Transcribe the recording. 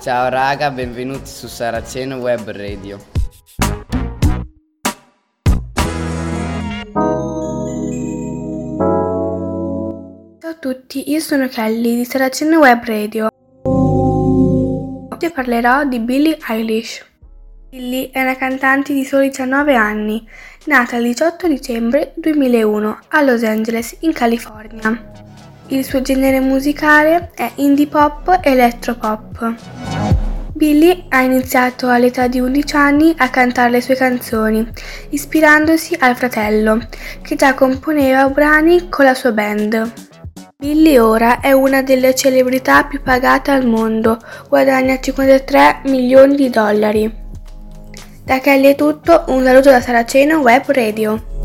Ciao raga, benvenuti su Saraceno Web Radio. Ciao a tutti, io sono Kelly di Saraceno Web Radio. Oggi parlerò di Billie Eilish. Billie è una cantante di soli 19 anni, nata il 18 dicembre 2001 a Los Angeles, in California. Il suo genere musicale è indie pop e elettropop. Billie ha iniziato all'età di 11 anni a cantare le sue canzoni, ispirandosi al fratello, che già componeva brani con la sua band. Billie ora è una delle celebrità più pagate al mondo, guadagna 53 milioni di dollari. Da Kelly è tutto, un saluto da Saraceno Web Radio.